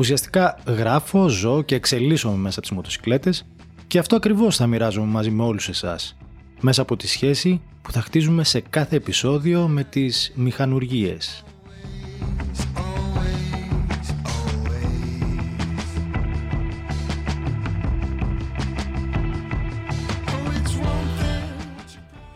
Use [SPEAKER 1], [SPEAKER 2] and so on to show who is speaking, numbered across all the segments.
[SPEAKER 1] Ουσιαστικά γράφω, ζω και εξελίσσομαι μέσα από τις μοτοσικλέτες και αυτό ακριβώς θα μοιράζομαι μαζί με όλους εσάς, μέσα από τη σχέση που θα χτίζουμε σε κάθε επεισόδιο με τις μηχανουργίες.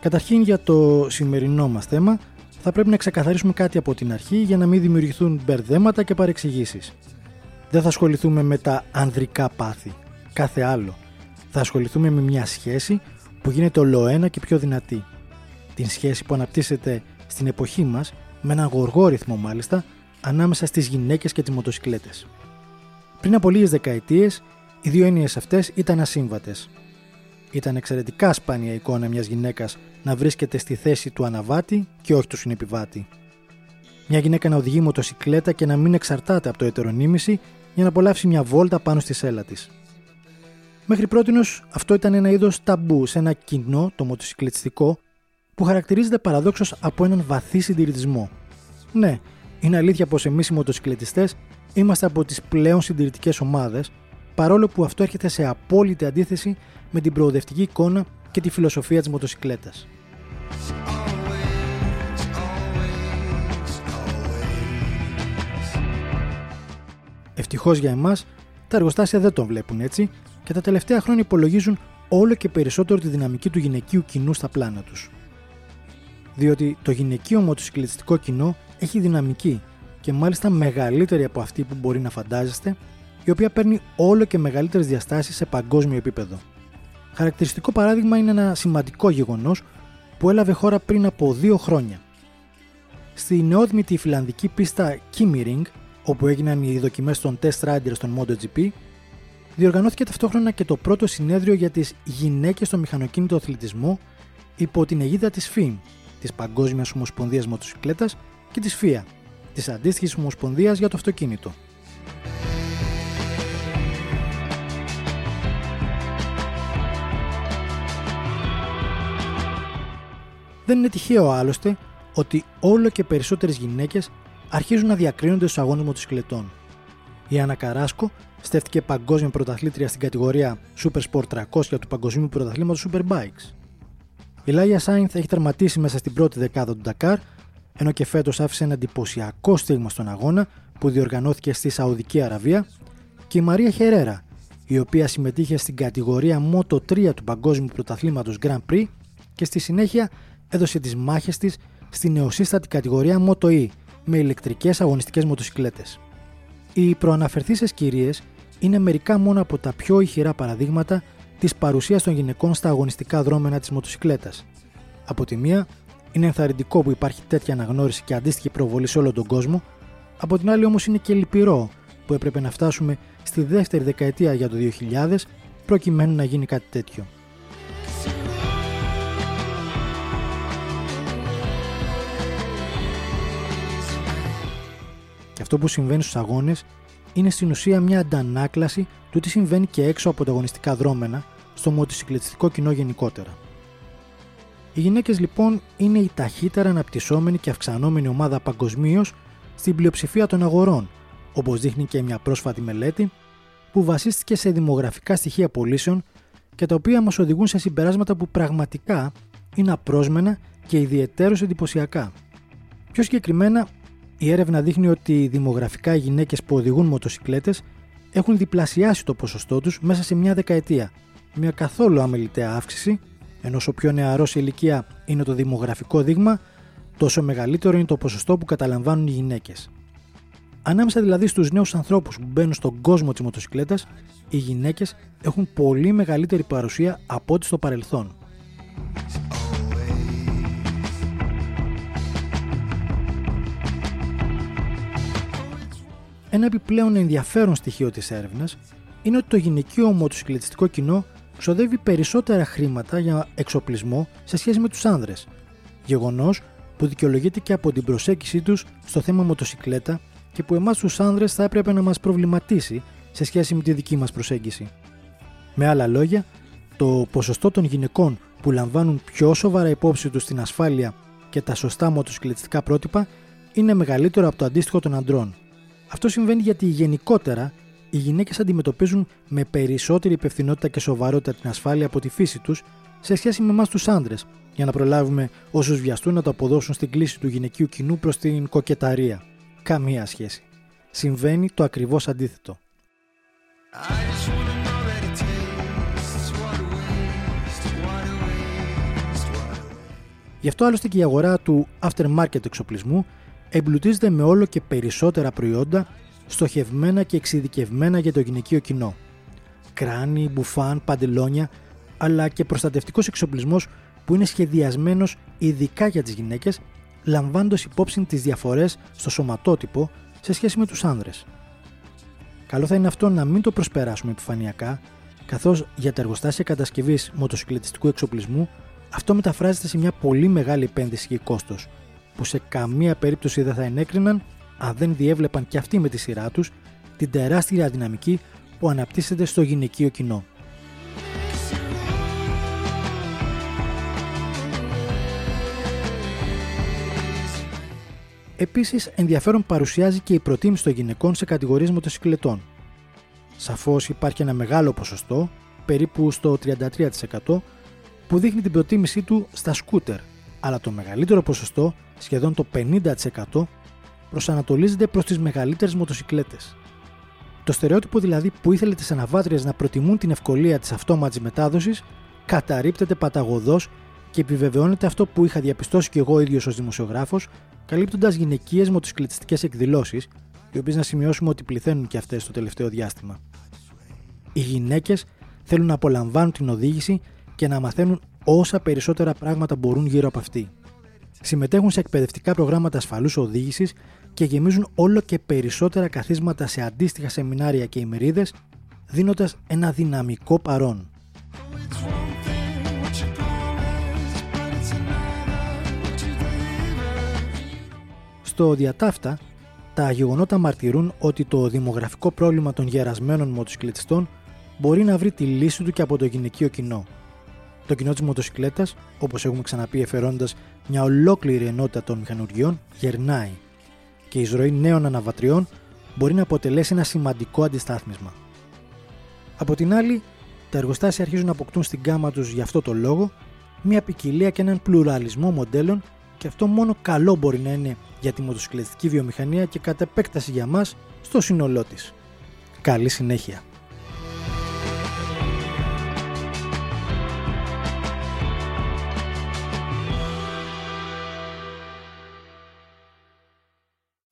[SPEAKER 1] Καταρχήν για το σημερινό μας θέμα θα πρέπει να ξεκαθαρίσουμε κάτι από την αρχή για να μην δημιουργηθούν μπερδέματα και παρεξηγήσεις. Δεν θα ασχοληθούμε με τα ανδρικά πάθη, κάθε άλλο. Θα ασχοληθούμε με μια σχέση που γίνεται ολοένα και πιο δυνατή. Την σχέση που αναπτύσσεται στην εποχή μας, με έναν γοργό ρυθμό μάλιστα, ανάμεσα στις γυναίκες και τις μοτοσυκλέτες. Πριν από λίγες δεκαετίες, οι δύο έννοιες αυτές ήταν ασύμβατες. Ήταν εξαιρετικά σπάνια εικόνα μιας γυναίκας να βρίσκεται στη θέση του αναβάτη και όχι του συνεπιβάτη. Μια γυναίκα να οδηγεί μοτοσυκλέτα και να μην εξαρτάται από το ετερονίμηση για να απολαύσει μια βόλτα πάνω στη σέλα της. Μέχρι πρώτη αυτό ήταν ένα είδος ταμπού σε ένα κοινό, το μοτοσυκλετιστικό, που χαρακτηρίζεται παραδόξως από έναν βαθύ συντηρητισμό. Ναι, είναι αλήθεια πως εμείς οι μοτοσυκλετιστές είμαστε από τις πλέον συντηρητικές ομάδες, παρόλο που αυτό έρχεται σε απόλυτη αντίθεση με την προοδευτική εικόνα και τη φιλοσοφία της μοτοσυκλέτας. Ευτυχώς για εμάς, τα εργοστάσια δεν τον βλέπουν έτσι και τα τελευταία χρόνια υπολογίζουν όλο και περισσότερο τη δυναμική του γυναικείου κοινού στα πλάνα τους. Διότι το γυναικείο μοτοσυκλετιστικό κοινό έχει δυναμική και μάλιστα μεγαλύτερη από αυτή που μπορεί να φαντάζεστε, η οποία παίρνει όλο και μεγαλύτερες διαστάσεις σε παγκόσμιο επίπεδο. Χαρακτηριστικό παράδειγμα είναι ένα σημαντικό γεγονός που έλαβε χώρα πριν από δύο χρόνια. Στη νεόδμητη φιλανδική πίστα Kimmering, όπου έγιναν οι δοκιμές των test riders των MotoGP, διοργανώθηκε ταυτόχρονα και το πρώτο συνέδριο για τις γυναίκες στο μηχανοκίνητο αθλητισμό υπό την αιγίδα της FIM, της Παγκόσμιας Ομοσπονδίας Μοτοσυκλέτας και της FIA, της αντίστοιχης Ομοσπονδίας για το αυτοκίνητο. Δεν είναι τυχαίο άλλωστε ότι όλο και περισσότερες γυναίκες αρχίζουν να διακρίνονται στου αγώνε μοτοσυκλετών. Η Άννα Καράσκο στέφτηκε παγκόσμια πρωταθλήτρια στην κατηγορία Super Sport 300 του Παγκοσμίου Πρωταθλήματος Superbikes. Η Λάγια Σάινθ έχει τερματίσει μέσα στην πρώτη δεκάδα του Ντακάρ, ενώ και φέτος άφησε ένα εντυπωσιακό στίγμα στον αγώνα που διοργανώθηκε στη Σαουδική Αραβία, και η Μαρία Χερέρα, η οποία συμμετείχε στην κατηγορία Moto 3 του Παγκόσμιου Πρωταθλήματος Grand Prix και στη συνέχεια έδωσε τις μάχες της στη νεοσύστατη κατηγορία Moto E με ηλεκτρικές αγωνιστικές μοτοσυκλέτες. Οι προαναφερθήσεις κυρίες είναι μερικά μόνο από τα πιο ηχηρά παραδείγματα της παρουσίας των γυναικών στα αγωνιστικά δρόμενα της μοτοσυκλέτας. Από τη μία, είναι ενθαρρυντικό που υπάρχει τέτοια αναγνώριση και αντίστοιχη προβολή σε όλο τον κόσμο, από την άλλη όμως είναι και λυπηρό που έπρεπε να φτάσουμε στη δεύτερη δεκαετία για το 2000 προκειμένου να γίνει κάτι τέτοιο. Αυτό που συμβαίνει στους αγώνες είναι στην ουσία μια αντανάκλαση του τι συμβαίνει και έξω από τα αγωνιστικά δρόμενα στο μοτοσυκλετιστικό κοινό γενικότερα. Οι γυναίκες λοιπόν είναι η ταχύτερα αναπτυσσόμενη και αυξανόμενη ομάδα παγκοσμίως στην πλειοψηφία των αγορών, όπως δείχνει και μια πρόσφατη μελέτη που βασίστηκε σε δημογραφικά στοιχεία πωλήσεων και τα οποία μας οδηγούν σε συμπεράσματα που πραγματικά είναι απρόσμενα και ιδιαίτερως εντυπωσιακά. Πιο συγκεκριμένα, η έρευνα δείχνει ότι δημογραφικά οι γυναίκες που οδηγούν μοτοσυκλέτες έχουν διπλασιάσει το ποσοστό τους μέσα σε μια δεκαετία. Μια καθόλου αμεληταία αύξηση, ενώ όσο πιο νεαρός σε ηλικία είναι το δημογραφικό δείγμα, τόσο μεγαλύτερο είναι το ποσοστό που καταλαμβάνουν οι γυναίκες. Ανάμεσα δηλαδή στους νέους ανθρώπους που μπαίνουν στον κόσμο της μοτοσυκλέτας, οι γυναίκες έχουν πολύ μεγαλύτερη παρουσία από ό,τι στο παρελθόν. Ένα επιπλέον ενδιαφέρον στοιχείο της έρευνας είναι ότι το γυναικείο μοτοσυκλετιστικό κοινό ξοδεύει περισσότερα χρήματα για εξοπλισμό σε σχέση με τους άνδρες. Γεγονός που δικαιολογείται και από την προσέγγιση τους στο θέμα μοτοσυκλέτα και που εμάς τους άνδρες θα έπρεπε να μας προβληματίσει σε σχέση με τη δική μας προσέγγιση. Με άλλα λόγια, το ποσοστό των γυναικών που λαμβάνουν πιο σοβαρά υπόψη τους την ασφάλεια και τα σωστά μοτοσυκλετιστικά πρότυπα είναι μεγαλύτερο από το αντίστοιχο των αντρών. Αυτό συμβαίνει γιατί γενικότερα οι γυναίκες αντιμετωπίζουν με περισσότερη υπευθυνότητα και σοβαρότητα την ασφάλεια από τη φύση τους σε σχέση με εμάς τους άντρες, για να προλάβουμε όσους βιαστούν να το αποδώσουν στην κλίση του γυναικείου κοινού προς την κοκεταρία. Καμία σχέση. Συμβαίνει το ακριβώς αντίθετο. Γι' αυτό άλλωστε και η αγορά του aftermarket εξοπλισμού εμπλουτίζεται με όλο και περισσότερα προϊόντα στοχευμένα και εξειδικευμένα για το γυναικείο κοινό. Κράνη, μπουφάν, παντελόνια, αλλά και προστατευτικός εξοπλισμός που είναι σχεδιασμένος ειδικά για τις γυναίκες, λαμβάνοντας υπόψη τις διαφορές στο σωματότυπο σε σχέση με τους άνδρες. Καλό θα είναι αυτό να μην το προσπεράσουμε επιφανειακά, καθώς για τα εργοστάσια κατασκευής μοτοσυκλετιστικού εξοπλισμού αυτό μεταφράζεται σε μια πολύ μεγάλη επένδυση και κόστος, που σε καμία περίπτωση δεν θα ενέκριναν αν δεν διέβλεπαν και αυτοί με τη σειρά τους την τεράστια δυναμική που αναπτύσσεται στο γυναικείο κοινό. Επίσης, ενδιαφέρον παρουσιάζει και η προτίμηση των γυναικών σε κατηγορίες μοτοσυκλετών. Σαφώς υπάρχει ένα μεγάλο ποσοστό, περίπου στο 33%, που δείχνει την προτίμησή του στα σκούτερ, αλλά το μεγαλύτερο ποσοστό, σχεδόν το 50%, προσανατολίζεται προς τις μεγαλύτερες μοτοσυκλέτες. Το στερεότυπο δηλαδή που ήθελε τις αναβάτριες να προτιμούν την ευκολία της αυτόματης μετάδοσης καταρρύπτεται παταγωδός και επιβεβαιώνεται αυτό που είχα διαπιστώσει και εγώ ίδιος ως δημοσιογράφος, καλύπτοντας γυναικείες μοτοσυκλετιστικές εκδηλώσεις, οι οποίες να σημειώσουμε ότι πληθαίνουν και αυτές το τελευταίο διάστημα. Οι γυναίκες θέλουν να απολαμβάνουν την οδήγηση και να μαθαίνουν όσα περισσότερα πράγματα μπορούν γύρω από αυτή. Συμμετέχουν σε εκπαιδευτικά προγράμματα ασφαλούς οδήγησης και γεμίζουν όλο και περισσότερα καθίσματα σε αντίστοιχα σεμινάρια και ημερίδες, δίνοντας ένα δυναμικό παρόν. Στο διατάφτα, τα γεγονότα μαρτυρούν ότι το δημογραφικό πρόβλημα των γερασμένων μοτοσυκλετιστών μπορεί να βρει τη λύση του και από το γυναικείο κοινό. Το κοινό της μοτοσυκλέτας, όπως έχουμε ξαναπεί, εφερώντα μια ολόκληρη ενότητα των μηχανουργιών, γερνάει και η εισρωή νέων αναβατριών μπορεί να αποτελέσει ένα σημαντικό αντιστάθμισμα. Από την άλλη, τα εργοστάσια αρχίζουν να αποκτούν στην κάμα τους γι' αυτό το λόγο μια ποικιλία και έναν πλουραλισμό μοντέλων και αυτό μόνο καλό μπορεί να είναι για τη μοτοσυκλετική βιομηχανία και κατ' επέκταση για μας στο σύνολό της. Καλή συνέχεια!